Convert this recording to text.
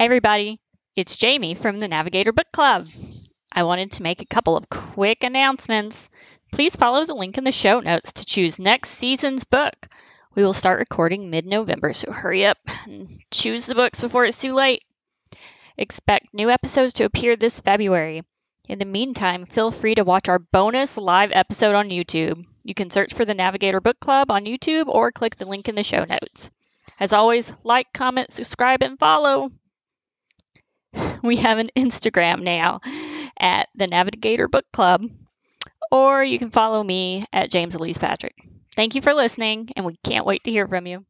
Hey, everybody, it's Jamie from the Navigator Book Club. I wanted to make a couple of quick announcements. Please follow the link in the show notes to choose next season's book. We will start recording mid November, so hurry up and choose the books before it's too late. Expect new episodes to appear this February. In the meantime, feel free to watch our bonus live episode on YouTube. You can search for the Navigator Book Club on YouTube or click the link in the show notes. As always, like, comment, subscribe, and follow. We have an Instagram now at the Navigator Book Club, or you can follow me at James Elyse Patrick. Thank you for listening, and we can't wait to hear from you.